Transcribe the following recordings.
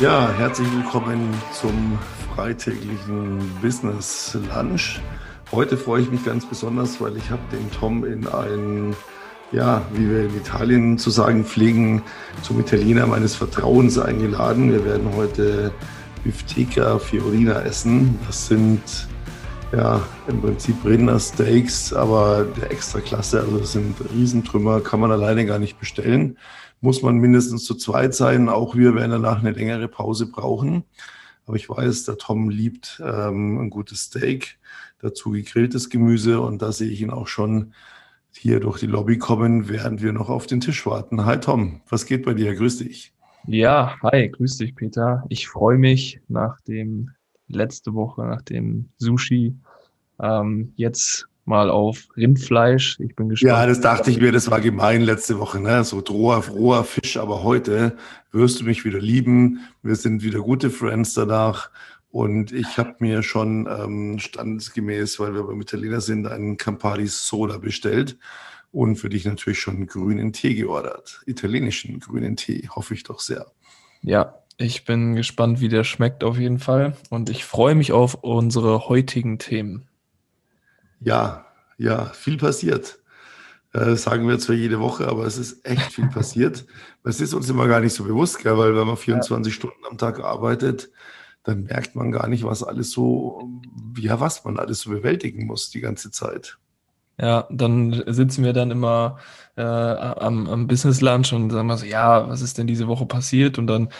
Ja, herzlich willkommen zum freitäglichen Business Lunch. Heute freue ich mich ganz besonders, weil ich habe den Tom in ein, ja, wie wir in Italien zu sagen pflegen, zum Italiener meines Vertrauens eingeladen. Wir werden heute Bifteca Fiorina essen. Das sind ja im Prinzip Rindersteaks, aber der Extraklasse. Also das sind Riesentrümmer, kann man alleine gar nicht bestellen muss man mindestens zu zweit sein. Auch wir werden danach eine längere Pause brauchen. Aber ich weiß, der Tom liebt ähm, ein gutes Steak, dazu gegrilltes Gemüse und da sehe ich ihn auch schon hier durch die Lobby kommen, während wir noch auf den Tisch warten. Hi Tom, was geht bei dir? Grüß dich. Ja, hi, grüß dich Peter. Ich freue mich nach dem letzte Woche, nach dem Sushi, ähm, jetzt mal auf Rindfleisch. Ich bin gespannt. Ja, das dachte ich mir, das war gemein letzte Woche, ne? So roher, roher Fisch, aber heute wirst du mich wieder lieben. Wir sind wieder gute Friends danach. Und ich habe mir schon ähm, standesgemäß, weil wir beim Italiener sind, einen Campari Soda bestellt und für dich natürlich schon grünen Tee geordert. Italienischen grünen Tee, hoffe ich doch sehr. Ja, ich bin gespannt, wie der schmeckt auf jeden Fall. Und ich freue mich auf unsere heutigen Themen. Ja, ja, viel passiert. Äh, sagen wir zwar jede Woche, aber es ist echt viel passiert. Es ist uns immer gar nicht so bewusst, gell? weil wenn man 24 ja. Stunden am Tag arbeitet, dann merkt man gar nicht, was alles so, ja, was man alles so bewältigen muss die ganze Zeit. Ja, dann sitzen wir dann immer äh, am, am Business Lunch und sagen wir so, ja, was ist denn diese Woche passiert? Und dann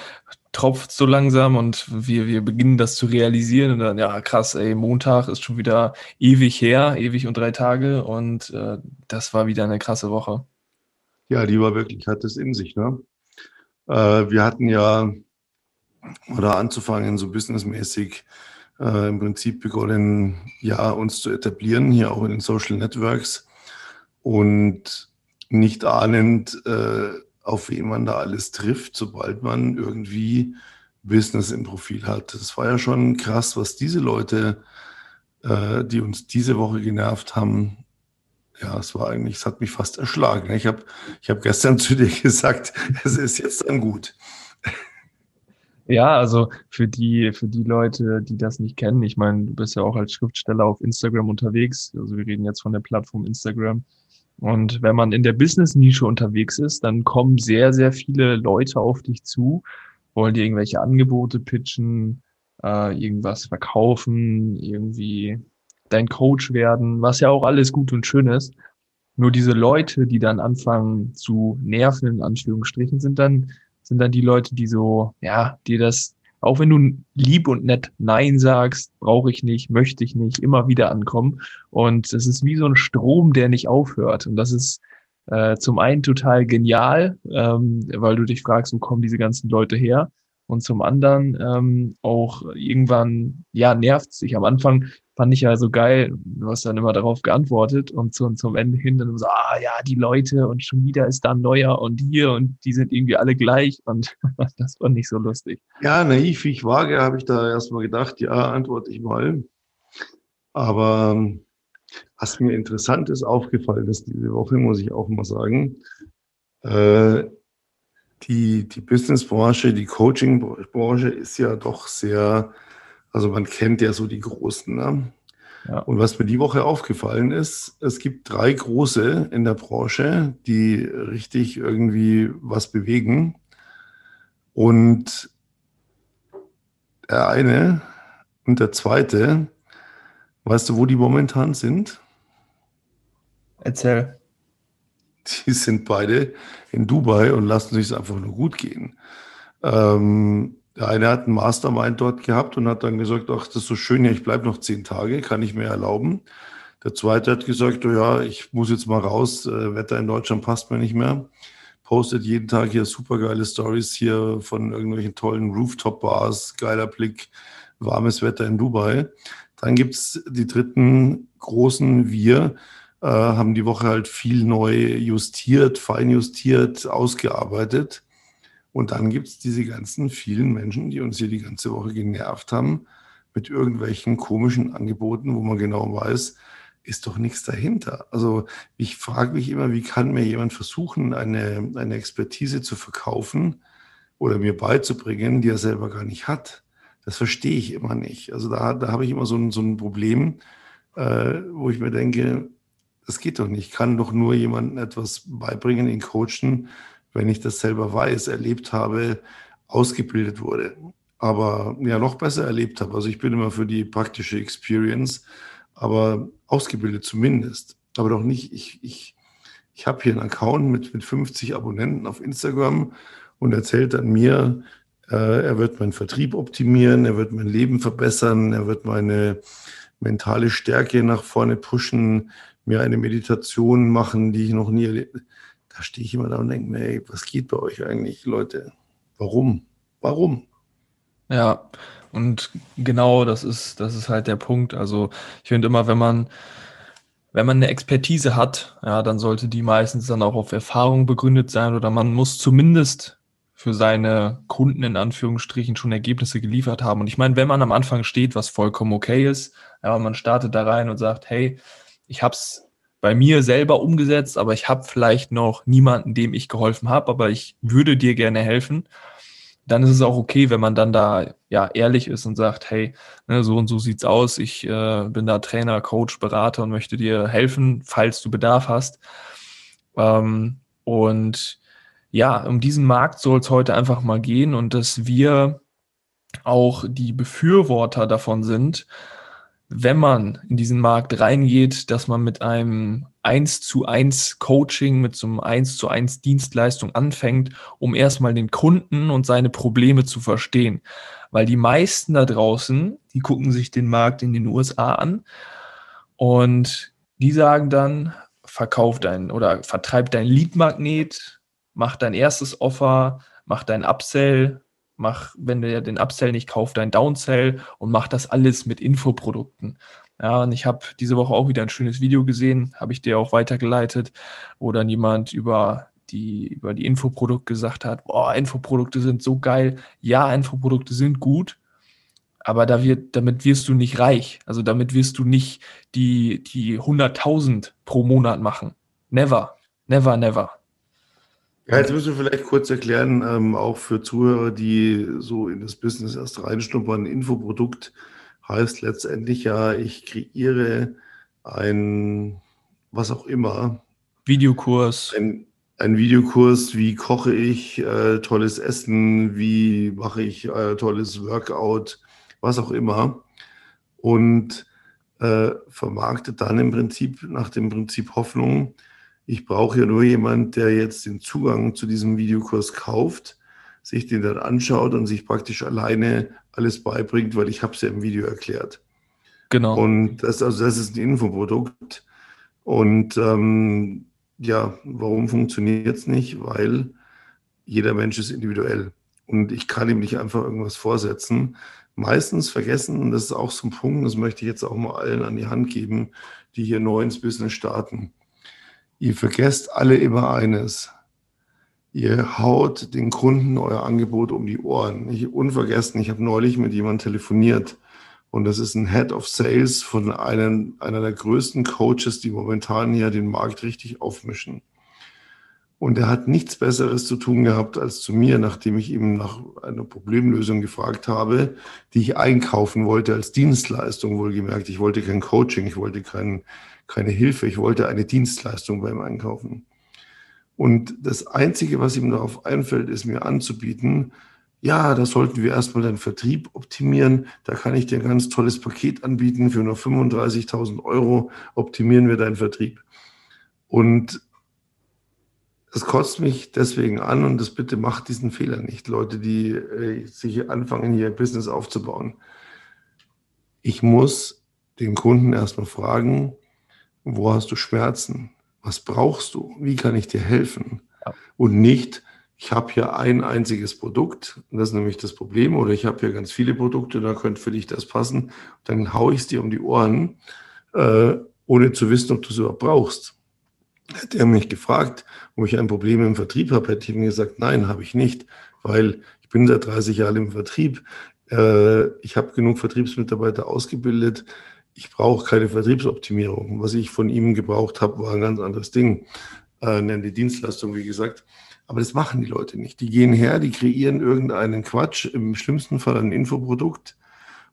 tropft so langsam und wir, wir beginnen das zu realisieren und dann, ja, krass, ey, Montag ist schon wieder ewig her, ewig und drei Tage und äh, das war wieder eine krasse Woche. Ja, die war wirklich, hat es in sich, ne? Äh, wir hatten ja, oder anzufangen, so businessmäßig, äh, im Prinzip begonnen, ja, uns zu etablieren, hier auch in den Social Networks und nicht ahnend, äh, auf wen man da alles trifft, sobald man irgendwie Business im Profil hat. Das war ja schon krass, was diese Leute, äh, die uns diese Woche genervt haben, ja, es war eigentlich, es hat mich fast erschlagen. Ich habe ich hab gestern zu dir gesagt, es ist jetzt dann gut. Ja, also für die, für die Leute, die das nicht kennen, ich meine, du bist ja auch als Schriftsteller auf Instagram unterwegs. Also wir reden jetzt von der Plattform Instagram. Und wenn man in der Business-Nische unterwegs ist, dann kommen sehr, sehr viele Leute auf dich zu, wollen dir irgendwelche Angebote pitchen, äh, irgendwas verkaufen, irgendwie dein Coach werden, was ja auch alles gut und schön ist. Nur diese Leute, die dann anfangen zu nerven, in Anführungsstrichen, sind dann, sind dann die Leute, die so, ja, die das auch wenn du lieb und nett Nein sagst, brauche ich nicht, möchte ich nicht, immer wieder ankommen. Und es ist wie so ein Strom, der nicht aufhört. Und das ist äh, zum einen total genial, ähm, weil du dich fragst, wo kommen diese ganzen Leute her? Und zum anderen ähm, auch irgendwann, ja, nervt sich. Am Anfang fand ich ja so geil, du hast dann immer darauf geantwortet und zum, zum Ende hin dann so, ah ja, die Leute und schon wieder ist da ein neuer und hier und die sind irgendwie alle gleich und das war nicht so lustig. Ja, naiv wie ich wage, habe ich da erstmal gedacht, ja, antworte ich mal. Aber was mir interessant ist, aufgefallen ist diese Woche, muss ich auch mal sagen, äh, die, die Businessbranche, die Coaching-Branche ist ja doch sehr, also man kennt ja so die Großen. Ne? Ja. Und was mir die Woche aufgefallen ist, es gibt drei große in der Branche, die richtig irgendwie was bewegen. Und der eine und der zweite, weißt du, wo die momentan sind? Erzähl die sind beide in Dubai und lassen sich es einfach nur gut gehen. Ähm, der eine hat einen Mastermind dort gehabt und hat dann gesagt, ach, das ist so schön, ja, ich bleibe noch zehn Tage, kann ich mir erlauben. Der zweite hat gesagt, oh ja, ich muss jetzt mal raus, äh, Wetter in Deutschland passt mir nicht mehr. Postet jeden Tag hier supergeile Stories hier von irgendwelchen tollen Rooftop-Bars, geiler Blick, warmes Wetter in Dubai. Dann gibt's die dritten großen Wir, äh, haben die Woche halt viel neu justiert, fein justiert, ausgearbeitet. Und dann gibt es diese ganzen vielen Menschen, die uns hier die ganze Woche genervt haben mit irgendwelchen komischen Angeboten, wo man genau weiß, ist doch nichts dahinter. Also ich frage mich immer, wie kann mir jemand versuchen, eine, eine Expertise zu verkaufen, oder mir beizubringen, die er selber gar nicht hat. Das verstehe ich immer nicht. Also da, da habe ich immer so ein, so ein Problem, äh, wo ich mir denke, das geht doch nicht. Ich kann doch nur jemandem etwas beibringen, ihn coachen, wenn ich das selber weiß, erlebt habe, ausgebildet wurde. Aber ja, noch besser erlebt habe. Also ich bin immer für die praktische Experience, aber ausgebildet zumindest. Aber doch nicht, ich, ich, ich habe hier einen Account mit, mit 50 Abonnenten auf Instagram und erzählt dann mir, äh, er wird meinen Vertrieb optimieren, er wird mein Leben verbessern, er wird meine mentale Stärke nach vorne pushen, mir eine Meditation machen, die ich noch nie erlebt habe. Da stehe ich immer da und denke mir, ey, was geht bei euch eigentlich, Leute? Warum? Warum? Ja, und genau das ist, das ist halt der Punkt. Also ich finde immer, wenn man, wenn man eine Expertise hat, ja, dann sollte die meistens dann auch auf Erfahrung begründet sein oder man muss zumindest für seine Kunden in Anführungsstrichen schon Ergebnisse geliefert haben. Und ich meine, wenn man am Anfang steht, was vollkommen okay ist, ja, man startet da rein und sagt, hey, ich habe es bei mir selber umgesetzt, aber ich habe vielleicht noch niemanden, dem ich geholfen habe, aber ich würde dir gerne helfen. Dann ist es auch okay, wenn man dann da ja ehrlich ist und sagt, hey, ne, so und so sieht's aus. Ich äh, bin da Trainer, Coach, Berater und möchte dir helfen, falls du Bedarf hast. Ähm, und ja, um diesen Markt soll es heute einfach mal gehen und dass wir auch die Befürworter davon sind, wenn man in diesen Markt reingeht, dass man mit einem 1 zu 1 Coaching, mit so einem 1 zu 1 Dienstleistung anfängt, um erstmal den Kunden und seine Probleme zu verstehen. Weil die meisten da draußen, die gucken sich den Markt in den USA an und die sagen dann, verkauf dein oder vertreib dein Lead-Magnet, mach dein erstes Offer, mach dein Upsell, mach, wenn du den Upsell nicht kaufst, dein Downsell und mach das alles mit Infoprodukten. Ja, und ich habe diese Woche auch wieder ein schönes Video gesehen, habe ich dir auch weitergeleitet, wo dann jemand über die, über die Infoprodukte gesagt hat, boah, Infoprodukte sind so geil. Ja, Infoprodukte sind gut, aber da wird, damit wirst du nicht reich. Also damit wirst du nicht die, die 100.000 pro Monat machen. Never, never, never. Ja, jetzt müssen wir vielleicht kurz erklären, ähm, auch für Zuhörer, die so in das Business erst reinschnuppern, Infoprodukt heißt letztendlich ja, ich kreiere ein, was auch immer. Videokurs. Ein, ein Videokurs, wie koche ich äh, tolles Essen, wie mache ich äh, tolles Workout, was auch immer. Und äh, vermarktet dann im Prinzip nach dem Prinzip Hoffnung, ich brauche ja nur jemand, der jetzt den Zugang zu diesem Videokurs kauft, sich den dann anschaut und sich praktisch alleine alles beibringt, weil ich habe es ja im Video erklärt. Genau. Und das, also das ist ein Infoprodukt. Und ähm, ja, warum funktioniert es nicht? Weil jeder Mensch ist individuell. Und ich kann ihm nicht einfach irgendwas vorsetzen. Meistens vergessen, und das ist auch so ein Punkt, das möchte ich jetzt auch mal allen an die Hand geben, die hier neu ins Business starten Ihr vergesst alle immer eines. Ihr haut den Kunden euer Angebot um die Ohren. Ich, unvergessen, ich habe neulich mit jemandem telefoniert und das ist ein Head of Sales von einem, einer der größten Coaches, die momentan hier den Markt richtig aufmischen. Und er hat nichts Besseres zu tun gehabt als zu mir, nachdem ich ihm nach einer Problemlösung gefragt habe, die ich einkaufen wollte als Dienstleistung, wohlgemerkt. Ich wollte kein Coaching, ich wollte kein, keine Hilfe, ich wollte eine Dienstleistung beim Einkaufen. Und das Einzige, was ihm darauf einfällt, ist mir anzubieten, ja, da sollten wir erstmal den Vertrieb optimieren. Da kann ich dir ein ganz tolles Paket anbieten. Für nur 35.000 Euro optimieren wir deinen Vertrieb. Und es kotzt mich deswegen an und das bitte macht diesen Fehler nicht, Leute, die äh, sich anfangen, hier Business aufzubauen. Ich muss den Kunden erstmal fragen, wo hast du Schmerzen? Was brauchst du? Wie kann ich dir helfen? Ja. Und nicht, ich habe hier ein einziges Produkt, das ist nämlich das Problem, oder ich habe hier ganz viele Produkte, da könnte für dich das passen, dann haue ich es dir um die Ohren, äh, ohne zu wissen, ob du es überhaupt brauchst. Hätte er mich gefragt, ob ich ein Problem im Vertrieb habe, hätte ich ihm gesagt, nein, habe ich nicht, weil ich bin seit 30 Jahren im Vertrieb. Äh, ich habe genug Vertriebsmitarbeiter ausgebildet. Ich brauche keine Vertriebsoptimierung. Was ich von ihm gebraucht habe, war ein ganz anderes Ding. Äh, die Dienstleistung, wie gesagt. Aber das machen die Leute nicht. Die gehen her, die kreieren irgendeinen Quatsch, im schlimmsten Fall ein Infoprodukt,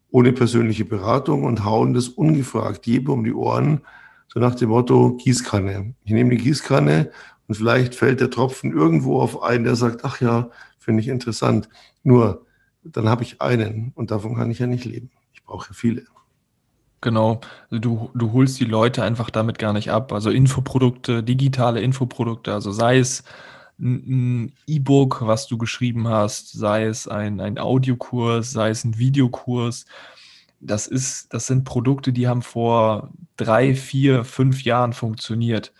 ohne persönliche Beratung und hauen das ungefragt jedem um die Ohren, so nach dem Motto Gießkanne. Ich nehme die Gießkanne und vielleicht fällt der Tropfen irgendwo auf einen, der sagt, ach ja, finde ich interessant. Nur, dann habe ich einen und davon kann ich ja nicht leben. Ich brauche ja viele. Genau, also du, du holst die Leute einfach damit gar nicht ab. Also Infoprodukte, digitale Infoprodukte, also sei es ein E-Book, was du geschrieben hast, sei es ein, ein Audiokurs, sei es ein Videokurs. Das ist, das sind Produkte, die haben vor drei, vier, fünf Jahren funktioniert,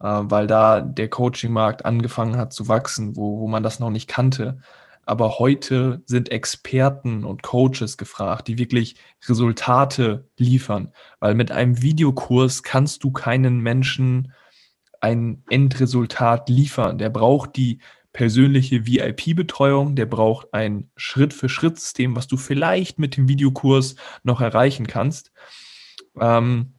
äh, weil da der Coaching-Markt angefangen hat zu wachsen, wo, wo man das noch nicht kannte. Aber heute sind Experten und Coaches gefragt, die wirklich Resultate liefern. Weil mit einem Videokurs kannst du keinen Menschen ein Endresultat liefern. Der braucht die persönliche VIP-Betreuung, der braucht ein Schritt-für-Schritt-System, was du vielleicht mit dem Videokurs noch erreichen kannst. Ähm,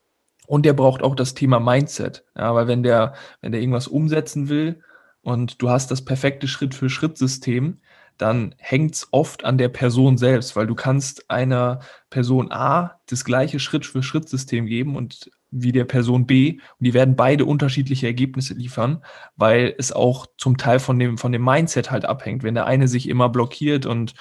und der braucht auch das Thema Mindset. Ja, weil wenn der, wenn der irgendwas umsetzen will und du hast das perfekte Schritt-für-Schritt-System, dann hängt es oft an der Person selbst, weil du kannst einer Person A das gleiche Schritt-für-Schritt-System geben und wie der Person B und die werden beide unterschiedliche Ergebnisse liefern, weil es auch zum Teil von dem, von dem Mindset halt abhängt. Wenn der eine sich immer blockiert und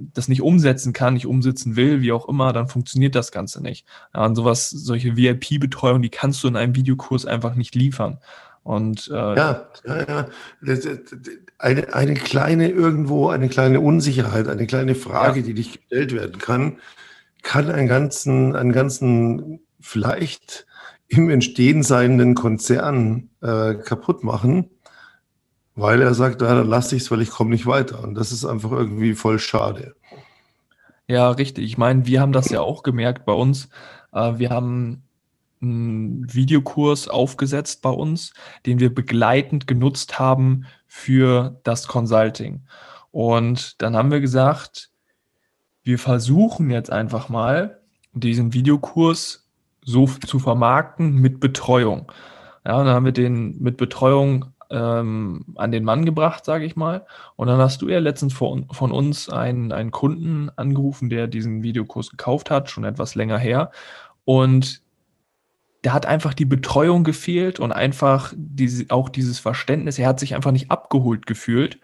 das nicht umsetzen kann, nicht umsetzen will, wie auch immer, dann funktioniert das Ganze nicht. Und sowas, solche VIP-Betreuung, die kannst du in einem Videokurs einfach nicht liefern. Und, äh, ja, ja, ja. Eine, eine kleine irgendwo, eine kleine Unsicherheit, eine kleine Frage, ja. die dich gestellt werden kann, kann einen ganzen, einen ganzen vielleicht im Entstehen seienden Konzern äh, kaputt machen, weil er sagt, ja, dann lasse ich es, weil ich komme nicht weiter. Und das ist einfach irgendwie voll schade. Ja, richtig. Ich meine, wir haben das ja auch gemerkt bei uns. Äh, wir haben einen Videokurs aufgesetzt bei uns, den wir begleitend genutzt haben für das Consulting. Und dann haben wir gesagt, wir versuchen jetzt einfach mal, diesen Videokurs so zu vermarkten mit Betreuung. Ja, und dann haben wir den mit Betreuung ähm, an den Mann gebracht, sage ich mal. Und dann hast du ja letztens von, von uns einen, einen Kunden angerufen, der diesen Videokurs gekauft hat, schon etwas länger her. Und da hat einfach die Betreuung gefehlt und einfach diese, auch dieses Verständnis. Er hat sich einfach nicht abgeholt gefühlt.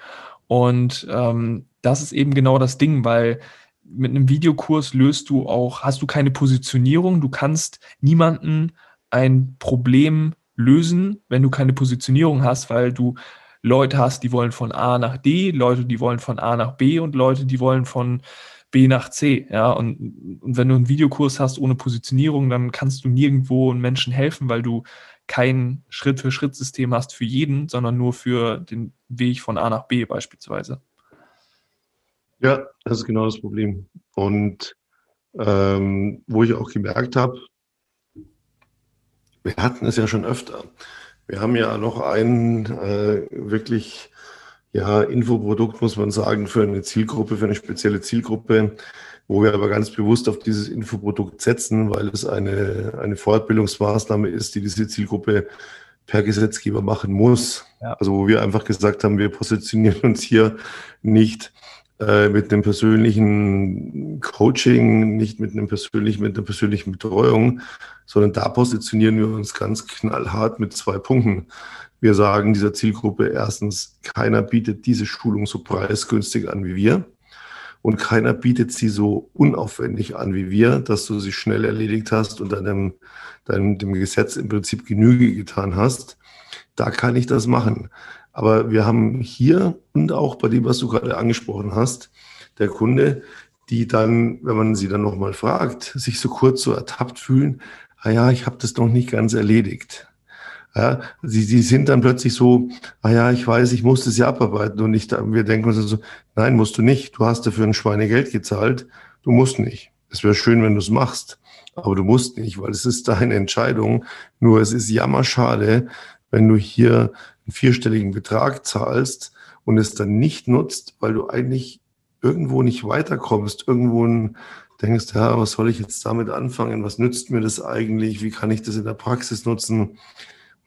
Und ähm, das ist eben genau das Ding, weil mit einem Videokurs löst du auch, hast du keine Positionierung, du kannst niemanden ein Problem lösen, wenn du keine Positionierung hast, weil du Leute hast, die wollen von A nach D, Leute, die wollen von A nach B und Leute, die wollen von B nach C. Ja, und, und wenn du einen Videokurs hast ohne Positionierung, dann kannst du nirgendwo Menschen helfen, weil du kein Schritt-für-Schritt-System hast für jeden, sondern nur für den Weg von A nach B beispielsweise. Ja, das ist genau das Problem. Und ähm, wo ich auch gemerkt habe, wir hatten es ja schon öfter. Wir haben ja noch ein äh, wirklich ja, Infoprodukt, muss man sagen, für eine Zielgruppe, für eine spezielle Zielgruppe, wo wir aber ganz bewusst auf dieses Infoprodukt setzen, weil es eine, eine Fortbildungsmaßnahme ist, die diese Zielgruppe per Gesetzgeber machen muss. Ja. Also wo wir einfach gesagt haben, wir positionieren uns hier nicht äh, mit einem persönlichen Coaching, nicht mit einem persönlichen, mit einer persönlichen Betreuung, sondern da positionieren wir uns ganz knallhart mit zwei Punkten. Wir sagen dieser Zielgruppe erstens, keiner bietet diese Schulung so preisgünstig an wie wir. Und keiner bietet sie so unaufwendig an wie wir, dass du sie schnell erledigt hast und deinem, deinem dem Gesetz im Prinzip Genüge getan hast. Da kann ich das machen. Aber wir haben hier und auch bei dem, was du gerade angesprochen hast, der Kunde, die dann, wenn man sie dann nochmal fragt, sich so kurz so ertappt fühlen, ah ja, ich habe das noch nicht ganz erledigt. Ja, sie, sie sind dann plötzlich so, ah ja, ich weiß, ich muss das ja abarbeiten und nicht, wir denken uns so, nein, musst du nicht. Du hast dafür ein Schweinegeld gezahlt. Du musst nicht. Es wäre schön, wenn du es machst, aber du musst nicht, weil es ist deine Entscheidung. Nur es ist jammerschade, wenn du hier einen vierstelligen Betrag zahlst und es dann nicht nutzt, weil du eigentlich irgendwo nicht weiterkommst, irgendwo denkst, ja, was soll ich jetzt damit anfangen? Was nützt mir das eigentlich? Wie kann ich das in der Praxis nutzen?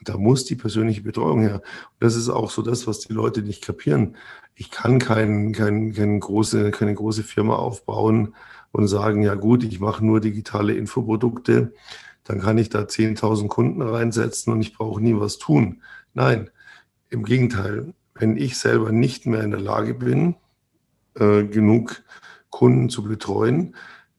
Da muss die persönliche Betreuung her. Und das ist auch so das, was die Leute nicht kapieren. Ich kann kein, kein, kein große, keine große Firma aufbauen und sagen, ja gut, ich mache nur digitale Infoprodukte, dann kann ich da 10.000 Kunden reinsetzen und ich brauche nie was tun. Nein, im Gegenteil. Wenn ich selber nicht mehr in der Lage bin, äh, genug Kunden zu betreuen,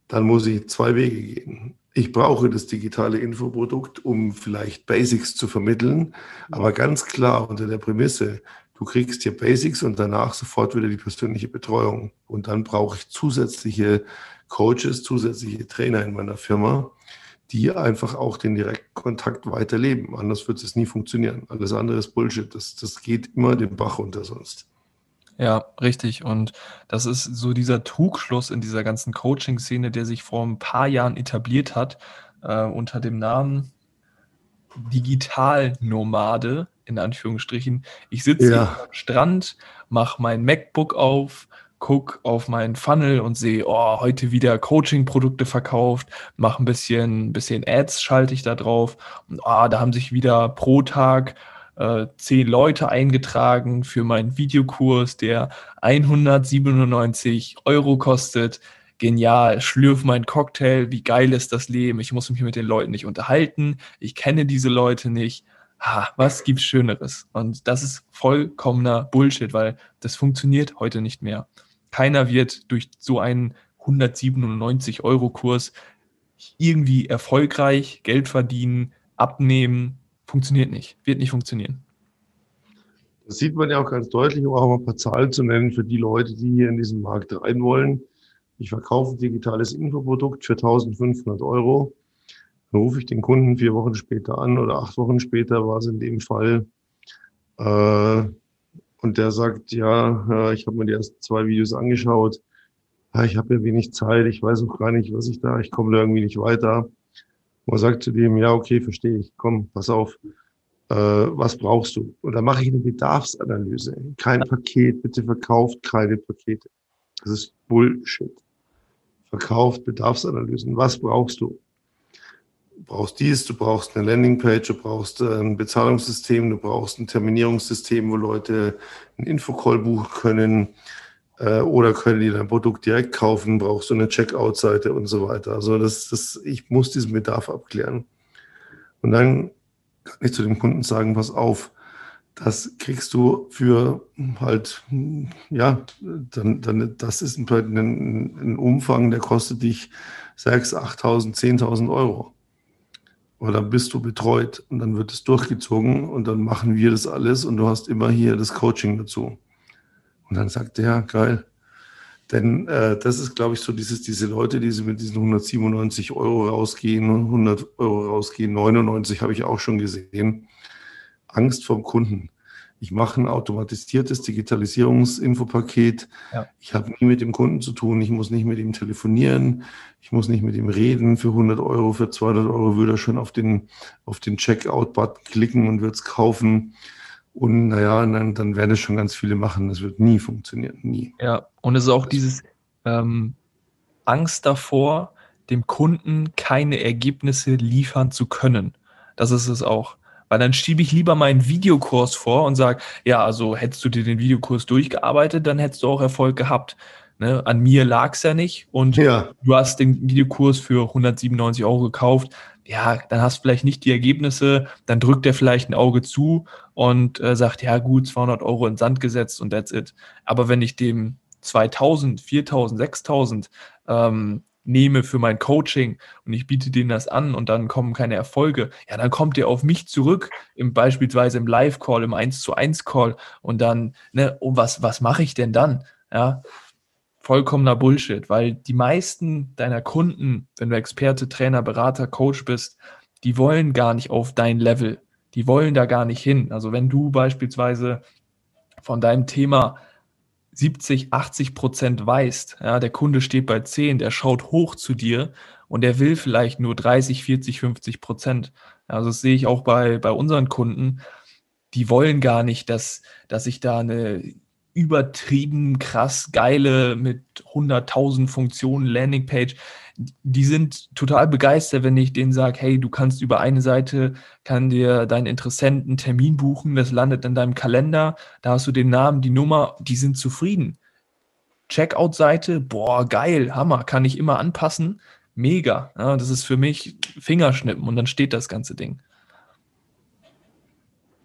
dann muss ich zwei Wege gehen. Ich brauche das digitale Infoprodukt, um vielleicht Basics zu vermitteln, aber ganz klar unter der Prämisse, du kriegst hier Basics und danach sofort wieder die persönliche Betreuung. Und dann brauche ich zusätzliche Coaches, zusätzliche Trainer in meiner Firma, die einfach auch den direkten Kontakt weiterleben. Anders wird es nie funktionieren. Alles andere ist Bullshit. Das, das geht immer den Bach unter sonst. Ja, richtig. Und das ist so dieser Trugschluss in dieser ganzen Coaching-Szene, der sich vor ein paar Jahren etabliert hat, äh, unter dem Namen Digitalnomade, in Anführungsstrichen. Ich sitze ja. am Strand, mache mein MacBook auf, gucke auf meinen Funnel und sehe, oh, heute wieder Coaching-Produkte verkauft, mache ein bisschen, bisschen Ads, schalte ich da drauf. Und oh, da haben sich wieder pro Tag äh, zehn Leute eingetragen für meinen Videokurs, der 197 Euro kostet. Genial, schlürf meinen Cocktail, wie geil ist das Leben, ich muss mich mit den Leuten nicht unterhalten, ich kenne diese Leute nicht. Ha, was gibt's Schöneres? Und das ist vollkommener Bullshit, weil das funktioniert heute nicht mehr. Keiner wird durch so einen 197 Euro Kurs irgendwie erfolgreich Geld verdienen, abnehmen, funktioniert nicht, wird nicht funktionieren. Das sieht man ja auch ganz deutlich, um auch mal ein paar Zahlen zu nennen für die Leute, die hier in diesen Markt rein wollen. Ich verkaufe ein digitales Infoprodukt für 1500 Euro. Dann rufe ich den Kunden vier Wochen später an oder acht Wochen später war es in dem Fall. Äh, und der sagt, ja, ich habe mir die ersten zwei Videos angeschaut. Ich habe ja wenig Zeit, ich weiß auch gar nicht, was ich da, ich komme da irgendwie nicht weiter. Man sagt zu dem, ja, okay, verstehe ich, komm, pass auf, äh, was brauchst du? Und dann mache ich eine Bedarfsanalyse. Kein Paket, bitte verkauft keine Pakete. Das ist Bullshit. Verkauft Bedarfsanalysen. Was brauchst du? Du brauchst dies, du brauchst eine Landingpage, du brauchst äh, ein Bezahlungssystem, du brauchst ein Terminierungssystem, wo Leute einen Infocall buchen können, äh, oder können die dein Produkt direkt kaufen? Brauchst du eine Checkout-Seite und so weiter? Also das, das, ich muss diesen Bedarf abklären. Und dann kann ich zu dem Kunden sagen, pass auf, das kriegst du für halt, ja, dann, dann, das ist ein, ein, ein Umfang, der kostet dich 6.000, 8.000, 10.000 Euro. Und dann bist du betreut und dann wird es durchgezogen und dann machen wir das alles und du hast immer hier das Coaching dazu. Und dann sagt er, geil. Denn äh, das ist, glaube ich, so dieses, diese Leute, die mit diesen 197 Euro rausgehen, 100 Euro rausgehen, 99 habe ich auch schon gesehen. Angst vom Kunden. Ich mache ein automatisiertes Digitalisierungsinfopaket. Ja. Ich habe nie mit dem Kunden zu tun. Ich muss nicht mit ihm telefonieren. Ich muss nicht mit ihm reden. Für 100 Euro, für 200 Euro würde er schon auf den, auf den Checkout-Button klicken und wird es kaufen. Und naja, dann, dann werden es schon ganz viele machen. Das wird nie funktionieren, nie. Ja, und es ist auch dieses ähm, Angst davor, dem Kunden keine Ergebnisse liefern zu können. Das ist es auch. Weil dann schiebe ich lieber meinen Videokurs vor und sage, ja, also hättest du dir den Videokurs durchgearbeitet, dann hättest du auch Erfolg gehabt. Ne? An mir lag es ja nicht und ja. du hast den Videokurs für 197 Euro gekauft ja, dann hast du vielleicht nicht die Ergebnisse, dann drückt er vielleicht ein Auge zu und äh, sagt, ja gut, 200 Euro in Sand gesetzt und that's it. Aber wenn ich dem 2000, 4000, 6000 ähm, nehme für mein Coaching und ich biete denen das an und dann kommen keine Erfolge, ja, dann kommt der auf mich zurück, im, beispielsweise im Live-Call, im 1 zu 1 Call und dann, ne, oh, was, was mache ich denn dann? Ja, vollkommener Bullshit, weil die meisten deiner Kunden, wenn du Experte, Trainer, Berater, Coach bist, die wollen gar nicht auf dein Level. Die wollen da gar nicht hin. Also wenn du beispielsweise von deinem Thema 70, 80 Prozent weißt, ja, der Kunde steht bei 10, der schaut hoch zu dir und der will vielleicht nur 30, 40, 50 Prozent. Also das sehe ich auch bei, bei unseren Kunden. Die wollen gar nicht, dass, dass ich da eine übertrieben krass geile mit 100.000 Funktionen Landingpage. Die sind total begeistert, wenn ich denen sage, hey, du kannst über eine Seite, kann dir dein Interessenten Termin buchen, das landet in deinem Kalender, da hast du den Namen, die Nummer, die sind zufrieden. Checkout-Seite, boah, geil, Hammer, kann ich immer anpassen, mega. Ja, das ist für mich Fingerschnippen und dann steht das ganze Ding.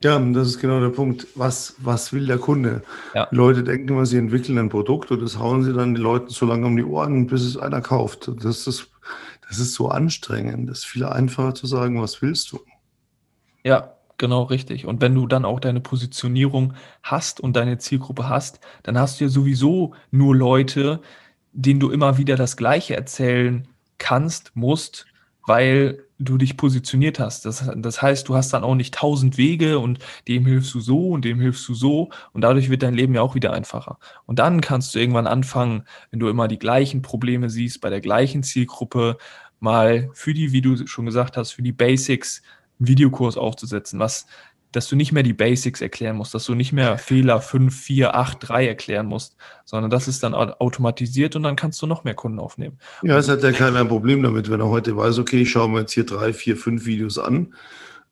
Ja, das ist genau der Punkt. Was, was will der Kunde? Ja. Leute denken immer, sie entwickeln ein Produkt und das hauen sie dann den Leuten so lange um die Ohren, bis es einer kauft. Das ist, das ist so anstrengend. Das ist viel einfacher zu sagen, was willst du? Ja, genau richtig. Und wenn du dann auch deine Positionierung hast und deine Zielgruppe hast, dann hast du ja sowieso nur Leute, denen du immer wieder das Gleiche erzählen kannst, musst, weil du dich positioniert hast. Das, das heißt, du hast dann auch nicht tausend Wege und dem hilfst du so und dem hilfst du so und dadurch wird dein Leben ja auch wieder einfacher. Und dann kannst du irgendwann anfangen, wenn du immer die gleichen Probleme siehst, bei der gleichen Zielgruppe, mal für die, wie du schon gesagt hast, für die Basics einen Videokurs aufzusetzen, was dass du nicht mehr die Basics erklären musst, dass du nicht mehr Fehler 5, 4, 8, 3 erklären musst, sondern das ist dann automatisiert und dann kannst du noch mehr Kunden aufnehmen. Ja, es hat ja keiner ein Problem damit, wenn er heute weiß, okay, ich schaue mir jetzt hier drei, vier, fünf Videos an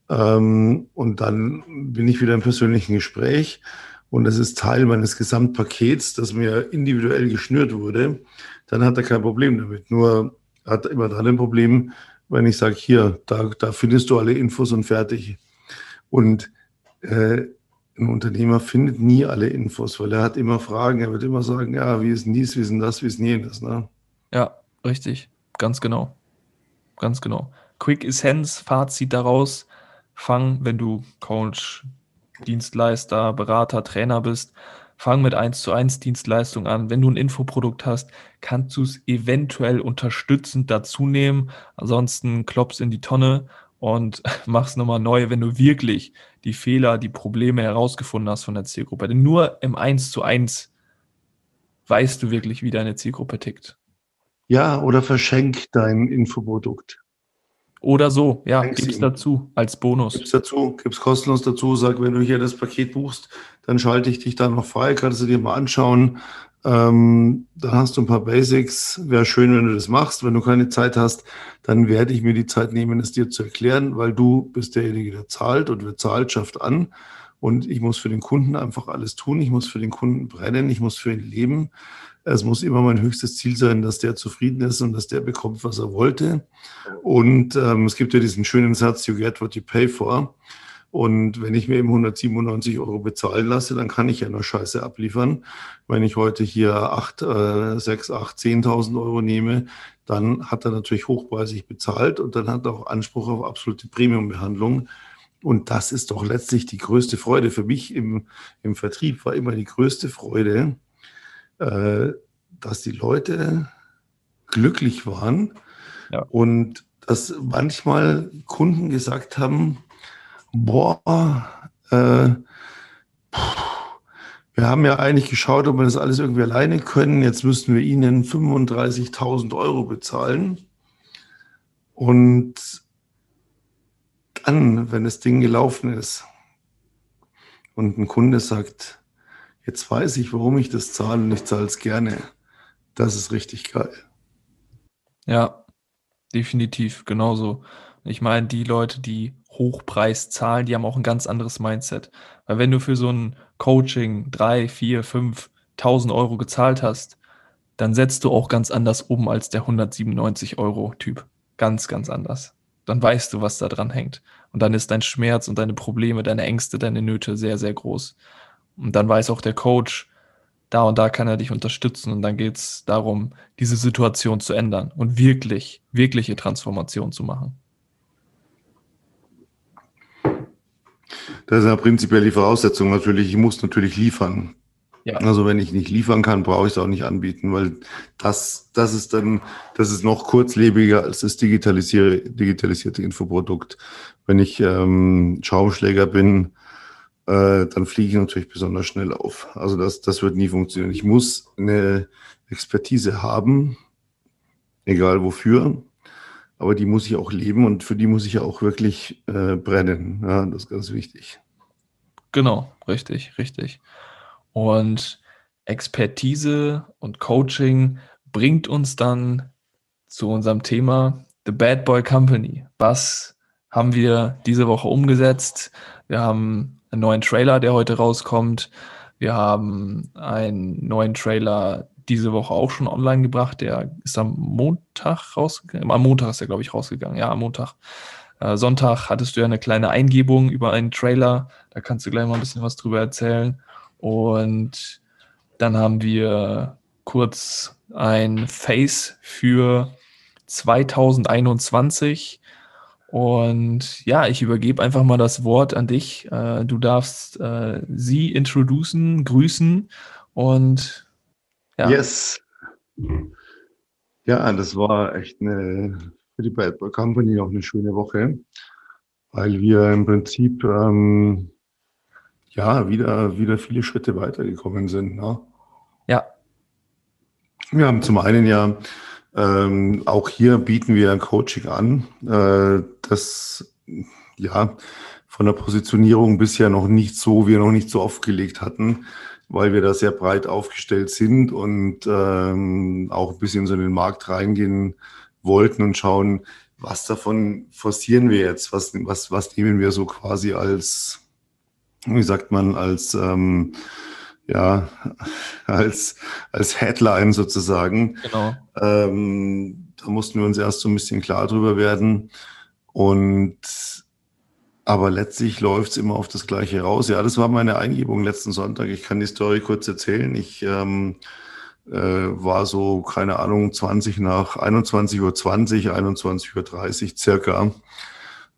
ähm, und dann bin ich wieder im persönlichen Gespräch und das ist Teil meines Gesamtpakets, das mir individuell geschnürt wurde, dann hat er kein Problem damit. Nur hat er immer dann ein Problem, wenn ich sage, hier, da, da findest du alle Infos und fertig. Und äh, ein Unternehmer findet nie alle Infos, weil er hat immer Fragen. Er wird immer sagen, ja, wie ist denn dies, wie ist denn das, wie ist denn jenes. Ne? Ja, richtig. Ganz genau. Ganz genau. Quick Essence, Fazit daraus. Fang, wenn du Coach, Dienstleister, Berater, Trainer bist, fang mit 1 zu 1 Dienstleistung an. Wenn du ein Infoprodukt hast, kannst du es eventuell unterstützend dazu nehmen. Ansonsten kloppst in die Tonne und mach's nochmal neu, wenn du wirklich die Fehler, die Probleme herausgefunden hast von der Zielgruppe. Denn nur im Eins zu eins weißt du wirklich, wie deine Zielgruppe tickt. Ja, oder verschenk dein Infoprodukt. Oder so, ja, gib's dazu als Bonus. Gib's dazu, gib's kostenlos dazu, sag, wenn du hier das Paket buchst, dann schalte ich dich da noch frei, kannst du dir mal anschauen. Ähm, dann hast du ein paar Basics. Wäre schön, wenn du das machst. Wenn du keine Zeit hast, dann werde ich mir die Zeit nehmen, es dir zu erklären, weil du bist derjenige, der zahlt und wer zahlt, schafft an. Und ich muss für den Kunden einfach alles tun. Ich muss für den Kunden brennen. Ich muss für ihn leben. Es muss immer mein höchstes Ziel sein, dass der zufrieden ist und dass der bekommt, was er wollte. Und ähm, es gibt ja diesen schönen Satz, you get what you pay for. Und wenn ich mir eben 197 Euro bezahlen lasse, dann kann ich ja nur Scheiße abliefern. Wenn ich heute hier 8, äh, 6, 8, 10.000 Euro nehme, dann hat er natürlich hochpreisig bezahlt und dann hat er auch Anspruch auf absolute Premiumbehandlung. Und das ist doch letztlich die größte Freude für mich im, im Vertrieb, war immer die größte Freude, äh, dass die Leute glücklich waren ja. und dass manchmal Kunden gesagt haben, boah, äh, wir haben ja eigentlich geschaut, ob wir das alles irgendwie alleine können. Jetzt müssten wir ihnen 35.000 Euro bezahlen. Und dann, wenn das Ding gelaufen ist und ein Kunde sagt, jetzt weiß ich, warum ich das zahle und ich zahle es gerne, das ist richtig geil. Ja, definitiv, genauso. Ich meine, die Leute, die Hochpreis zahlen, die haben auch ein ganz anderes Mindset. Weil wenn du für so ein Coaching drei, vier, fünf, tausend Euro gezahlt hast, dann setzt du auch ganz anders um als der 197 Euro Typ. Ganz, ganz anders. Dann weißt du, was da dran hängt. Und dann ist dein Schmerz und deine Probleme, deine Ängste, deine Nöte sehr, sehr groß. Und dann weiß auch der Coach, da und da kann er dich unterstützen. Und dann geht es darum, diese Situation zu ändern und wirklich, wirkliche Transformation zu machen. Das ist ja prinzipiell die Voraussetzung natürlich. Ich muss natürlich liefern. Ja. Also wenn ich nicht liefern kann, brauche ich es auch nicht anbieten, weil das, das ist dann, das ist noch kurzlebiger als das digitalisierte, digitalisierte Infoprodukt. Wenn ich ähm, Schaumschläger bin, äh, dann fliege ich natürlich besonders schnell auf. Also das, das wird nie funktionieren. Ich muss eine Expertise haben, egal wofür aber die muss ich auch leben und für die muss ich ja auch wirklich äh, brennen. Ja, das ist ganz wichtig. Genau, richtig, richtig. Und Expertise und Coaching bringt uns dann zu unserem Thema The Bad Boy Company. Was haben wir diese Woche umgesetzt? Wir haben einen neuen Trailer, der heute rauskommt. Wir haben einen neuen Trailer diese Woche auch schon online gebracht. Der ist am Montag rausgegangen. Am Montag ist er, glaube ich, rausgegangen. Ja, am Montag. Äh, Sonntag hattest du ja eine kleine Eingebung über einen Trailer. Da kannst du gleich mal ein bisschen was drüber erzählen. Und dann haben wir kurz ein Face für 2021. Und ja, ich übergebe einfach mal das Wort an dich. Äh, du darfst äh, sie introducen, grüßen und ja. Yes. Ja, das war echt eine, für die Bad Boy Company auch eine schöne Woche, weil wir im Prinzip ähm, ja wieder, wieder viele Schritte weitergekommen sind. Ne? Ja. Wir haben zum einen ja ähm, auch hier bieten wir ein Coaching an, äh, das ja von der Positionierung bisher noch nicht so, wir noch nicht so aufgelegt hatten, weil wir da sehr breit aufgestellt sind und ähm, auch ein bisschen so in den Markt reingehen wollten und schauen, was davon forcieren wir jetzt, was, was, was nehmen wir so quasi als, wie sagt man, als ähm, ja, als, als Headline sozusagen. Genau. Ähm, da mussten wir uns erst so ein bisschen klar drüber werden. Und aber letztlich läuft es immer auf das Gleiche raus. Ja, das war meine Eingebung letzten Sonntag. Ich kann die Story kurz erzählen. Ich ähm, äh, war so, keine Ahnung, 20 nach 21.20 Uhr, 21.30 Uhr circa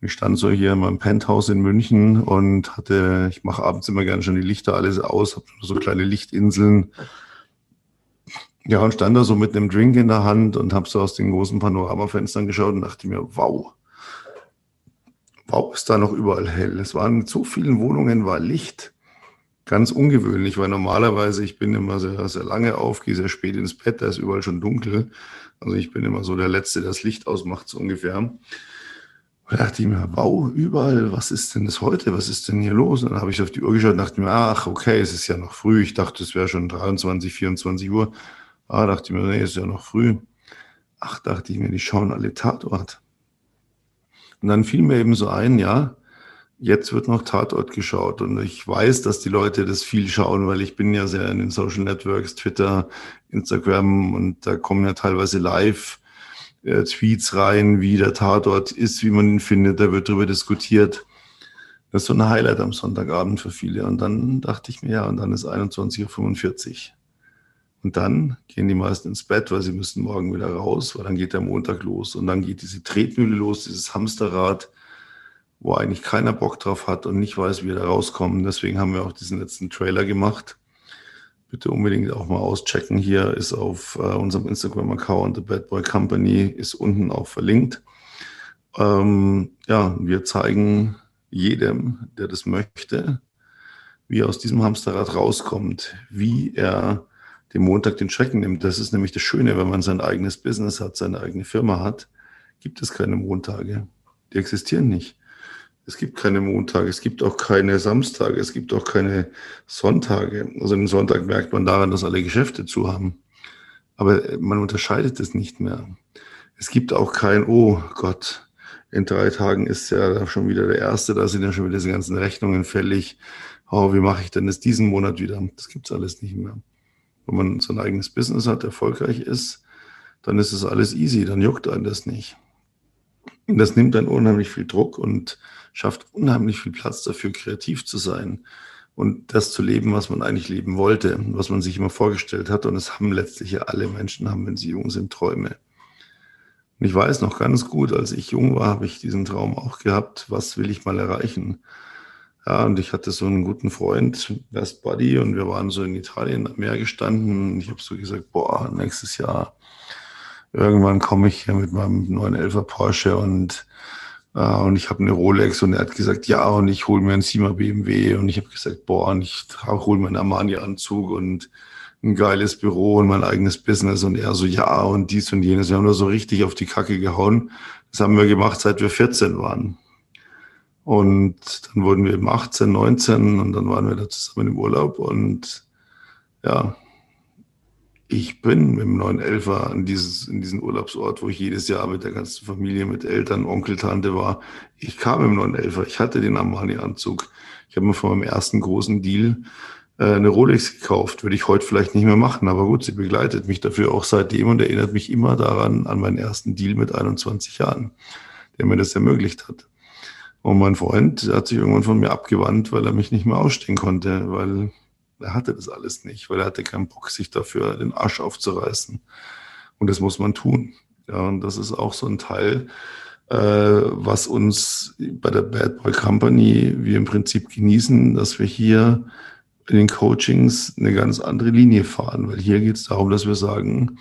ich stand so hier in meinem Penthouse in München und hatte, ich mache abends immer gerne schon die Lichter alles aus, habe so kleine Lichtinseln. Ja, und stand da so mit einem Drink in der Hand und habe so aus den großen Panoramafenstern geschaut und dachte mir, wow, wow, ist da noch überall hell. Es waren so vielen Wohnungen war Licht. Ganz ungewöhnlich, weil normalerweise ich bin immer sehr, sehr lange auf, gehe sehr spät ins Bett, da ist überall schon dunkel. Also ich bin immer so der Letzte, der das Licht ausmacht, so ungefähr. Da dachte ich mir, wow, überall, was ist denn das heute? Was ist denn hier los? Und dann habe ich auf die Uhr geschaut und dachte mir, ach, okay, es ist ja noch früh. Ich dachte, es wäre schon 23, 24 Uhr. Ah, dachte ich mir, nee, es ist ja noch früh. Ach, dachte ich mir, die schauen alle Tatort. Und dann fiel mir eben so ein, ja, jetzt wird noch Tatort geschaut. Und ich weiß, dass die Leute das viel schauen, weil ich bin ja sehr in den Social Networks, Twitter, Instagram und da kommen ja teilweise live äh, Tweets rein, wie der Tatort ist, wie man ihn findet. Da wird darüber diskutiert. Das ist so ein Highlight am Sonntagabend für viele. Und dann dachte ich mir, ja, und dann ist 21.45 Uhr. Und dann gehen die meisten ins Bett, weil sie müssen morgen wieder raus, weil dann geht der Montag los. Und dann geht diese Tretmühle los, dieses Hamsterrad, wo eigentlich keiner Bock drauf hat und nicht weiß, wie wir da rauskommen. Deswegen haben wir auch diesen letzten Trailer gemacht bitte unbedingt auch mal auschecken. Hier ist auf äh, unserem Instagram-Account The Bad Boy Company, ist unten auch verlinkt. Ähm, ja, wir zeigen jedem, der das möchte, wie er aus diesem Hamsterrad rauskommt, wie er den Montag den Schrecken nimmt. Das ist nämlich das Schöne, wenn man sein eigenes Business hat, seine eigene Firma hat, gibt es keine Montage. Die existieren nicht. Es gibt keine Montage, es gibt auch keine Samstage, es gibt auch keine Sonntage. Also den Sonntag merkt man daran, dass alle Geschäfte zu haben. Aber man unterscheidet es nicht mehr. Es gibt auch kein, oh Gott, in drei Tagen ist ja schon wieder der erste, da sind ja schon wieder diese ganzen Rechnungen fällig. Oh, wie mache ich denn das diesen Monat wieder? Das gibt's alles nicht mehr. Wenn man sein eigenes Business hat, erfolgreich ist, dann ist es alles easy, dann juckt einen das nicht. Und das nimmt dann unheimlich viel Druck und schafft unheimlich viel Platz dafür, kreativ zu sein und das zu leben, was man eigentlich leben wollte, was man sich immer vorgestellt hat. Und es haben letztlich ja alle Menschen, haben, wenn sie jung sind, Träume. Und ich weiß noch ganz gut, als ich jung war, habe ich diesen Traum auch gehabt, was will ich mal erreichen? Ja, und ich hatte so einen guten Freund, Best Buddy, und wir waren so in Italien am Meer gestanden. Und ich habe so gesagt, boah, nächstes Jahr irgendwann komme ich hier mit meinem 911er Porsche und Uh, und ich habe eine Rolex und er hat gesagt, ja, und ich hole mir einen Sima BMW. Und ich habe gesagt, boah, und ich hole mir einen Armani-Anzug und ein geiles Büro und mein eigenes Business. Und er so, ja, und dies und jenes. Wir haben nur so richtig auf die Kacke gehauen. Das haben wir gemacht, seit wir 14 waren. Und dann wurden wir eben 18, 19 und dann waren wir da zusammen im Urlaub. Und ja, ich bin mit dem 911er an dieses, in diesen Urlaubsort, wo ich jedes Jahr mit der ganzen Familie, mit Eltern, Onkel, Tante war. Ich kam im 911er, ich hatte den Armani-Anzug. Ich habe mir von meinem ersten großen Deal äh, eine Rolex gekauft. Würde ich heute vielleicht nicht mehr machen, aber gut, sie begleitet mich dafür auch seitdem und erinnert mich immer daran, an meinen ersten Deal mit 21 Jahren, der mir das ermöglicht hat. Und mein Freund hat sich irgendwann von mir abgewandt, weil er mich nicht mehr ausstehen konnte, weil er hatte das alles nicht, weil er hatte keinen Bock, sich dafür den Arsch aufzureißen. Und das muss man tun. Ja, und das ist auch so ein Teil, äh, was uns bei der Bad Boy Company wir im Prinzip genießen, dass wir hier in den Coachings eine ganz andere Linie fahren, weil hier geht es darum, dass wir sagen,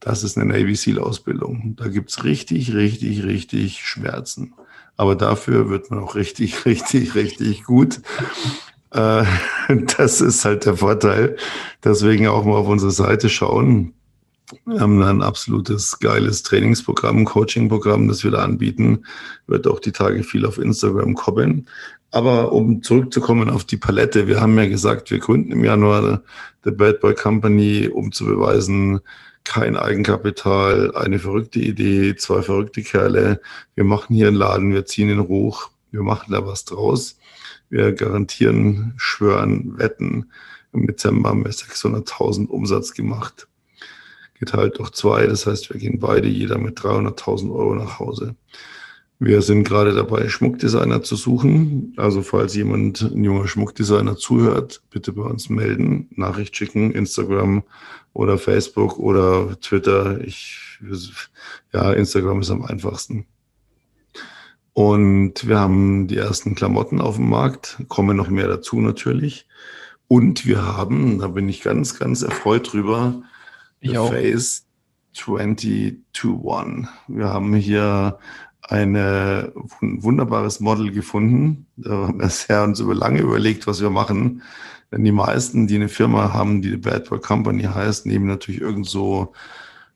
das ist eine Navy SEAL Ausbildung. Da gibt's richtig, richtig, richtig Schmerzen. Aber dafür wird man auch richtig, richtig, richtig gut. Äh, das ist halt der Vorteil. Deswegen auch mal auf unsere Seite schauen. Wir haben ein absolutes geiles Trainingsprogramm, Coachingprogramm, das wir da anbieten. Wird auch die Tage viel auf Instagram kommen. Aber um zurückzukommen auf die Palette, wir haben ja gesagt, wir gründen im Januar The Bad Boy Company, um zu beweisen, kein Eigenkapital, eine verrückte Idee, zwei verrückte Kerle. Wir machen hier einen Laden, wir ziehen ihn hoch, wir machen da was draus. Wir garantieren, schwören, wetten. Im Dezember haben wir 600.000 Umsatz gemacht. Geteilt durch zwei, das heißt, wir gehen beide jeder mit 300.000 Euro nach Hause. Wir sind gerade dabei, Schmuckdesigner zu suchen. Also falls jemand, ein junger Schmuckdesigner zuhört, bitte bei uns melden, Nachricht schicken, Instagram oder Facebook oder Twitter. Ich, ja, Instagram ist am einfachsten. Und wir haben die ersten Klamotten auf dem Markt, kommen noch mehr dazu natürlich. Und wir haben, da bin ich ganz, ganz erfreut drüber, ich The auch. Face 22 One. Wir haben hier ein wunderbares Model gefunden. Da haben wir sehr uns über lange überlegt, was wir machen. Denn die meisten, die eine Firma haben, die Bad Boy Company heißt, nehmen natürlich irgend so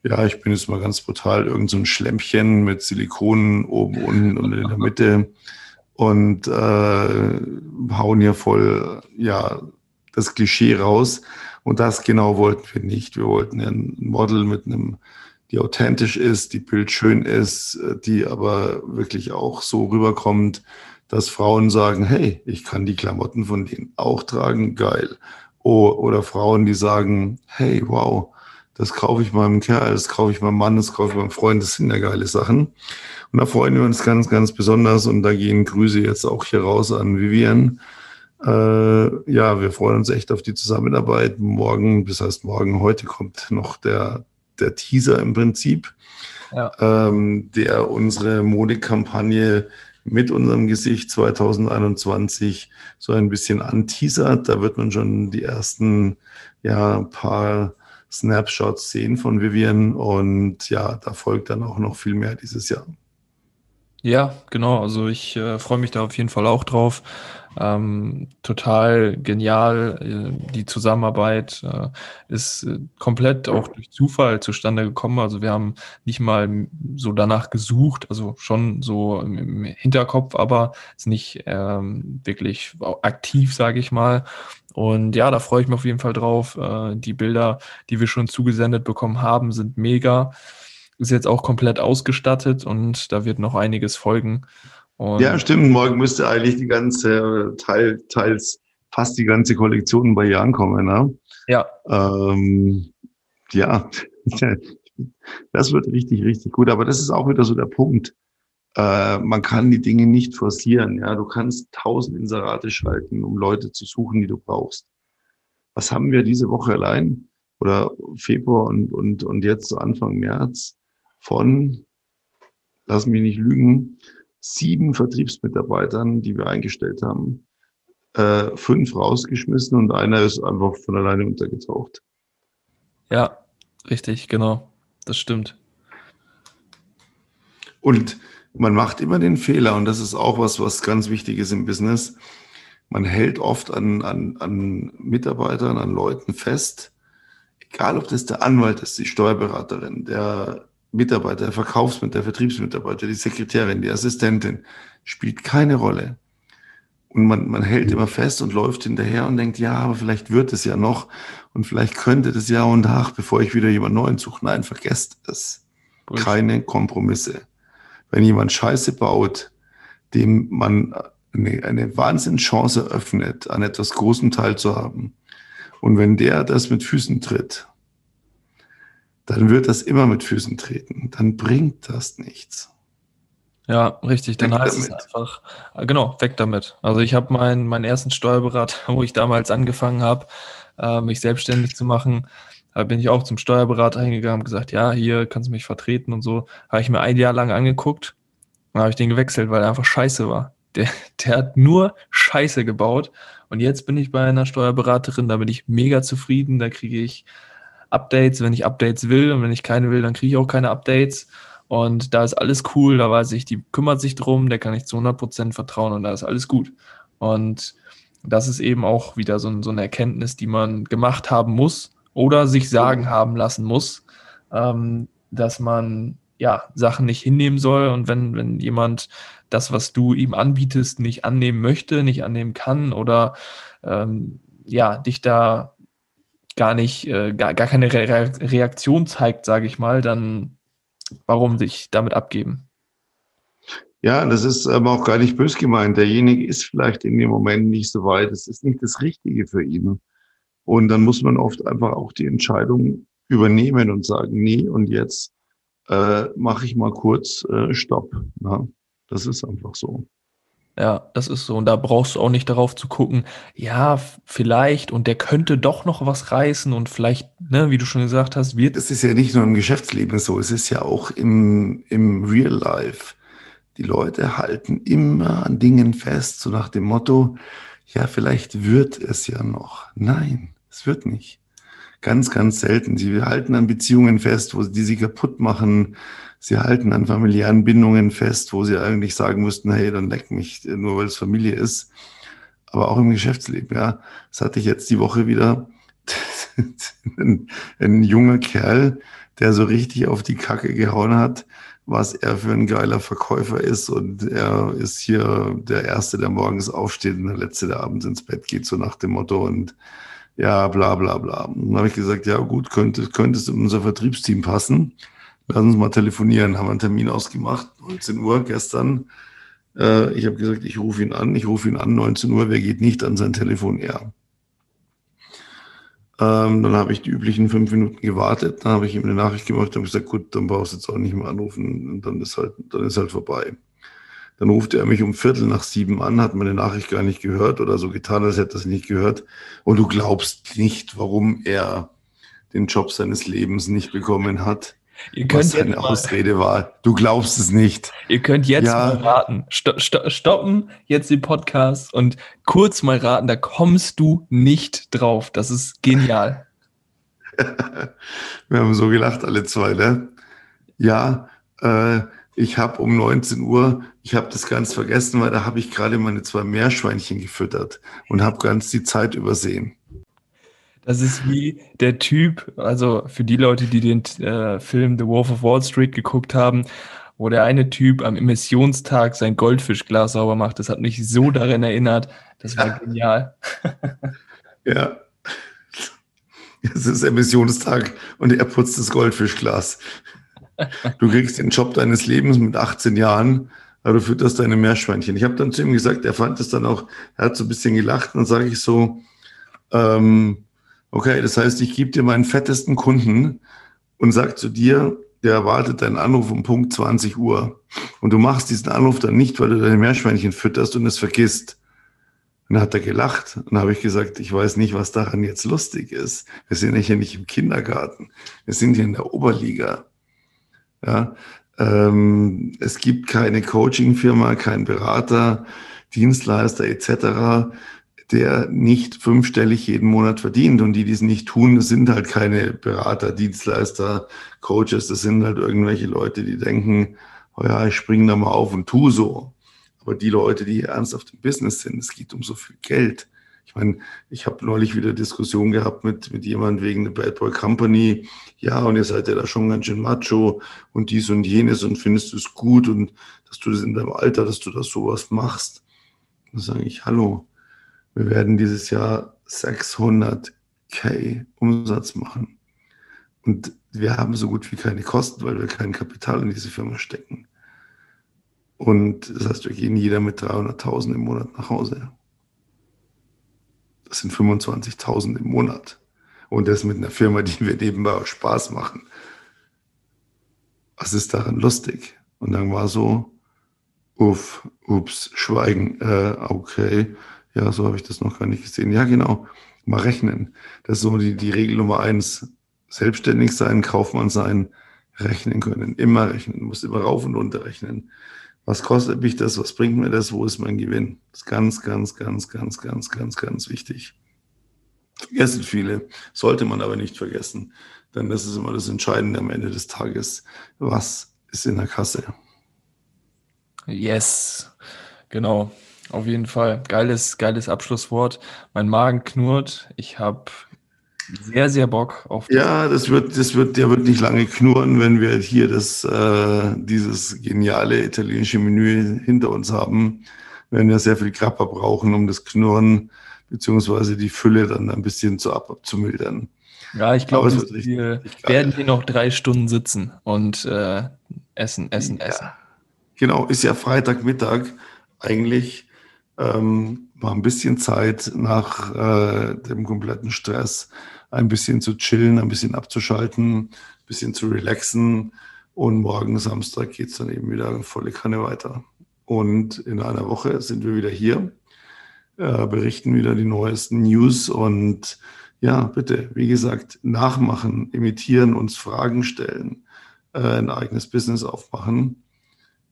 ja, ich bin jetzt mal ganz brutal, irgend so ein Schlämmchen mit Silikon oben, unten und in der Mitte und äh, hauen hier voll, ja, das Klischee raus. Und das genau wollten wir nicht. Wir wollten ein Model mit einem, die authentisch ist, die bildschön ist, die aber wirklich auch so rüberkommt, dass Frauen sagen, hey, ich kann die Klamotten von denen auch tragen, geil. Oh, oder Frauen, die sagen, hey, wow, das kaufe ich meinem Kerl, das kaufe ich meinem Mann, das kaufe ich meinem Freund, das sind ja geile Sachen. Und da freuen wir uns ganz, ganz besonders und da gehen Grüße jetzt auch hier raus an Vivian. Äh, ja, wir freuen uns echt auf die Zusammenarbeit. Morgen, das heißt morgen, heute kommt noch der, der Teaser im Prinzip, ja. ähm, der unsere Modekampagne mit unserem Gesicht 2021 so ein bisschen anteasert. Da wird man schon die ersten ja, paar Snapshots sehen von Vivian und ja, da folgt dann auch noch viel mehr dieses Jahr. Ja, genau. Also ich äh, freue mich da auf jeden Fall auch drauf. Ähm, total genial. Äh, die Zusammenarbeit äh, ist äh, komplett auch durch Zufall zustande gekommen. Also wir haben nicht mal so danach gesucht, also schon so im, Hinterkopf, aber ist nicht ähm, wirklich aktiv, sage ich mal. Und ja, da freue ich mich auf jeden Fall drauf. Äh, die Bilder, die wir schon zugesendet bekommen haben, sind mega. Ist jetzt auch komplett ausgestattet und da wird noch einiges folgen. Und ja, stimmt. Morgen müsste eigentlich die ganze, Teil, teils fast die ganze Kollektion bei ihr ankommen. Ne? Ja. Ähm, ja, das wird richtig, richtig gut. Aber das ist auch wieder so der Punkt. Äh, man kann die Dinge nicht forcieren. Ja, du kannst tausend Inserate schalten, um Leute zu suchen, die du brauchst. Was haben wir diese Woche allein oder Februar und, und, und jetzt so Anfang März von, lass mich nicht lügen, sieben Vertriebsmitarbeitern, die wir eingestellt haben, äh, fünf rausgeschmissen und einer ist einfach von alleine untergetaucht. Ja, richtig, genau. Das stimmt. Und man macht immer den Fehler, und das ist auch was, was ganz wichtig ist im Business. Man hält oft an, an, an Mitarbeitern, an Leuten fest, egal ob das der Anwalt ist, die Steuerberaterin, der Mitarbeiter, der Verkaufsmitarbeiter, der Vertriebsmitarbeiter, die Sekretärin, die Assistentin, spielt keine Rolle. und man, man hält immer fest und läuft hinterher und denkt, ja, aber vielleicht wird es ja noch und vielleicht könnte das ja und ach, bevor ich wieder jemand Neuen suche. Nein, vergesst es. Keine Kompromisse. Wenn jemand Scheiße baut, dem man eine, eine Wahnsinnschance eröffnet, an etwas Großem teilzuhaben, und wenn der das mit Füßen tritt, dann wird das immer mit Füßen treten. Dann bringt das nichts. Ja, richtig. Dann weg heißt damit. es einfach, äh, genau, weg damit. Also ich habe meinen, meinen ersten Steuerberater, wo ich damals angefangen habe, äh, mich selbstständig zu machen, da bin ich auch zum Steuerberater hingegangen und gesagt, ja, hier kannst du mich vertreten und so. Habe ich mir ein Jahr lang angeguckt, dann habe ich den gewechselt, weil er einfach scheiße war. Der, der hat nur Scheiße gebaut. Und jetzt bin ich bei einer Steuerberaterin, da bin ich mega zufrieden. Da kriege ich Updates, wenn ich Updates will. Und wenn ich keine will, dann kriege ich auch keine Updates. Und da ist alles cool, da weiß ich, die kümmert sich drum, der kann ich zu 100% vertrauen und da ist alles gut. Und das ist eben auch wieder so, so eine Erkenntnis, die man gemacht haben muss oder sich sagen haben lassen muss, ähm, dass man ja Sachen nicht hinnehmen soll und wenn, wenn jemand das, was du ihm anbietest, nicht annehmen möchte, nicht annehmen kann oder ähm, ja, dich da gar nicht, äh, gar, gar keine Re Reaktion zeigt, sage ich mal, dann warum sich damit abgeben? Ja, das ist aber auch gar nicht bös gemeint. Derjenige ist vielleicht in dem Moment nicht so weit. Es ist nicht das Richtige für ihn. Und dann muss man oft einfach auch die Entscheidung übernehmen und sagen, nee, und jetzt äh, mache ich mal kurz äh, Stopp. Na, das ist einfach so. Ja, das ist so. Und da brauchst du auch nicht darauf zu gucken, ja, vielleicht und der könnte doch noch was reißen und vielleicht, ne, wie du schon gesagt hast, wird. Das ist ja nicht nur im Geschäftsleben so, es ist ja auch im, im Real Life. Die Leute halten immer an Dingen fest, so nach dem Motto, ja, vielleicht wird es ja noch. Nein, es wird nicht. Ganz, ganz selten. Sie halten an Beziehungen fest, wo die sie kaputt machen, sie halten an familiären Bindungen fest, wo sie eigentlich sagen müssten, hey, dann leck mich, nur weil es Familie ist. Aber auch im Geschäftsleben, ja. Das hatte ich jetzt die Woche wieder. ein, ein junger Kerl, der so richtig auf die Kacke gehauen hat, was er für ein geiler Verkäufer ist. Und er ist hier der Erste, der morgens aufsteht und der Letzte, der abends ins Bett geht, so nach dem Motto. Und ja, bla bla bla. Und dann habe ich gesagt, ja gut, könnte, könnte es in unser Vertriebsteam passen lass uns mal telefonieren. Haben einen Termin ausgemacht, 19 Uhr gestern. Äh, ich habe gesagt, ich rufe ihn an, ich rufe ihn an, 19 Uhr, wer geht nicht an sein Telefon? Er. Ähm, dann habe ich die üblichen fünf Minuten gewartet, dann habe ich ihm eine Nachricht gemacht und gesagt, gut, dann brauchst du jetzt auch nicht mehr anrufen und dann ist halt, dann ist halt vorbei. Dann ruft er mich um Viertel nach sieben an, hat meine Nachricht gar nicht gehört oder so getan, als hätte er es nicht gehört. Und du glaubst nicht, warum er den Job seines Lebens nicht bekommen hat. Ihr könnt was eine Ausrede war. Du glaubst es nicht. Ihr könnt jetzt ja. mal raten. Sto sto stoppen jetzt den Podcast und kurz mal raten. Da kommst du nicht drauf. Das ist genial. Wir haben so gelacht, alle zwei, ne? Ja, äh, ich habe um 19 Uhr, ich habe das ganz vergessen, weil da habe ich gerade meine zwei Meerschweinchen gefüttert und habe ganz die Zeit übersehen. Das ist wie der Typ, also für die Leute, die den äh, Film The Wolf of Wall Street geguckt haben, wo der eine Typ am Emissionstag sein Goldfischglas sauber macht. Das hat mich so daran erinnert. Das war genial. ja. Es ist Emissionstag und er putzt das Goldfischglas. Du kriegst den Job deines Lebens mit 18 Jahren, aber du fütterst deine Meerschweinchen. Ich habe dann zu ihm gesagt, er fand es dann auch, er hat so ein bisschen gelacht und sage ich so, ähm, Okay, das heißt, ich gebe dir meinen fettesten Kunden und sag zu dir, der erwartet deinen Anruf um Punkt 20 Uhr. Und du machst diesen Anruf dann nicht, weil du deine Meerschweinchen fütterst und es vergisst. Und dann hat er gelacht. Und dann habe ich gesagt, ich weiß nicht, was daran jetzt lustig ist. Wir sind ja nicht im Kindergarten. Wir sind hier in der Oberliga. Ja, ähm, es gibt keine Coachingfirma, keinen Berater, Dienstleister etc., der nicht fünfstellig jeden Monat verdient. Und die, die es nicht tun, das sind halt keine Berater, Dienstleister, Coaches, das sind halt irgendwelche Leute, die denken, oh ja, ich springe da mal auf und tu so. Aber die Leute, die ernsthaft im Business sind, es geht um so viel Geld. Ich meine, ich habe neulich wieder Diskussion gehabt mit, mit jemand wegen der Bad Boy Company. Ja, und ihr seid ja da schon ganz schön macho und dies und jenes und findest es gut und dass du das in deinem Alter, dass du das sowas machst Dann sage ich, hallo, wir werden dieses Jahr 600k Umsatz machen. Und wir haben so gut wie keine Kosten, weil wir kein Kapital in diese Firma stecken. Und das heißt, wir gehen jeder mit 300.000 im Monat nach Hause. Das sind 25.000 im Monat. Und das mit einer Firma, die wir nebenbei auch Spaß machen. Was ist daran lustig? Und dann war so, uff, ups, Schweigen, äh, okay, ja, so habe ich das noch gar nicht gesehen. Ja, genau, mal rechnen. Das ist so die, die Regel Nummer eins. Selbstständig sein, Kaufmann sein, rechnen können. Immer rechnen, du musst immer rauf und runter rechnen. Was kostet mich das? Was bringt mir das? Wo ist mein Gewinn? Das ist ganz, ganz, ganz, ganz, ganz, ganz, ganz wichtig. Vergessen viele, sollte man aber nicht vergessen, denn das ist immer das Entscheidende am Ende des Tages. Was ist in der Kasse? Yes, genau. Auf jeden Fall. Geiles, geiles Abschlusswort. Mein Magen knurrt. Ich habe sehr, sehr Bock auf. Ja, das wird, das wird ja wirklich lange knurren, wenn wir hier das, äh, dieses geniale italienische Menü hinter uns haben. Wir werden ja sehr viel Krapper brauchen, um das Knurren beziehungsweise die Fülle dann ein bisschen zu ab abzumildern. Ja, ich glaube, wir werden hier noch drei Stunden sitzen und äh, essen, essen, ja. essen. Genau, ist ja Freitagmittag eigentlich ähm, mal ein bisschen Zeit nach äh, dem kompletten Stress, ein bisschen zu chillen, ein bisschen abzuschalten, ein bisschen zu relaxen. Und morgen Samstag geht es dann eben wieder volle Kanne weiter. Und in einer Woche sind wir wieder hier, äh, berichten wieder die neuesten News und ja, bitte, wie gesagt, nachmachen, imitieren, uns Fragen stellen, äh, ein eigenes Business aufmachen.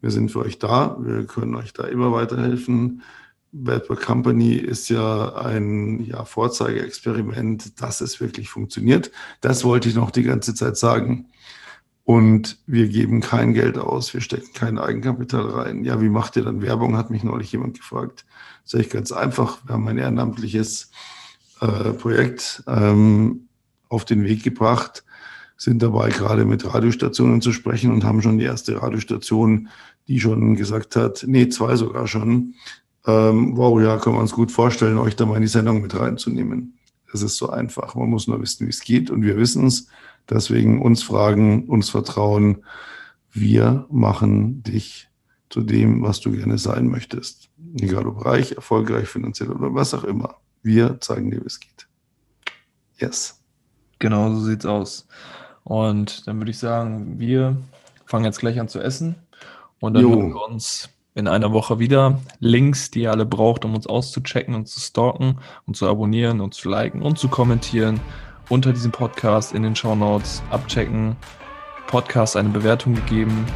Wir sind für euch da, wir können euch da immer weiterhelfen. Bad Boy Company ist ja ein ja, Vorzeigeexperiment, dass es wirklich funktioniert. Das wollte ich noch die ganze Zeit sagen. Und wir geben kein Geld aus, wir stecken kein Eigenkapital rein. Ja, wie macht ihr dann Werbung, hat mich neulich jemand gefragt. Ist echt ganz einfach. Wir haben ein ehrenamtliches äh, Projekt ähm, auf den Weg gebracht, sind dabei gerade mit Radiostationen zu sprechen und haben schon die erste Radiostation, die schon gesagt hat, nee, zwei sogar schon, ähm, wow, ja, können wir uns gut vorstellen, euch da mal in die Sendung mit reinzunehmen. Es ist so einfach. Man muss nur wissen, wie es geht und wir wissen es. Deswegen uns fragen, uns vertrauen. Wir machen dich zu dem, was du gerne sein möchtest. Egal ob reich, erfolgreich, finanziell oder was auch immer. Wir zeigen dir, wie es geht. Yes. Genau so sieht's aus. Und dann würde ich sagen, wir fangen jetzt gleich an zu essen und dann jo. hören wir uns in einer Woche wieder. Links, die ihr alle braucht, um uns auszuchecken und zu stalken und zu abonnieren und zu liken und zu kommentieren unter diesem Podcast in den Show Notes abchecken. Podcast eine Bewertung gegeben.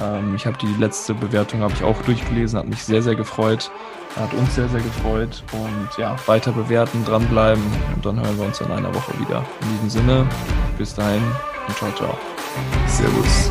Ähm, ich habe die letzte Bewertung habe ich auch durchgelesen, hat mich sehr sehr gefreut, hat uns sehr sehr gefreut und ja weiter bewerten, dranbleiben und dann hören wir uns in einer Woche wieder. In diesem Sinne, bis dahin und ciao ciao. Servus.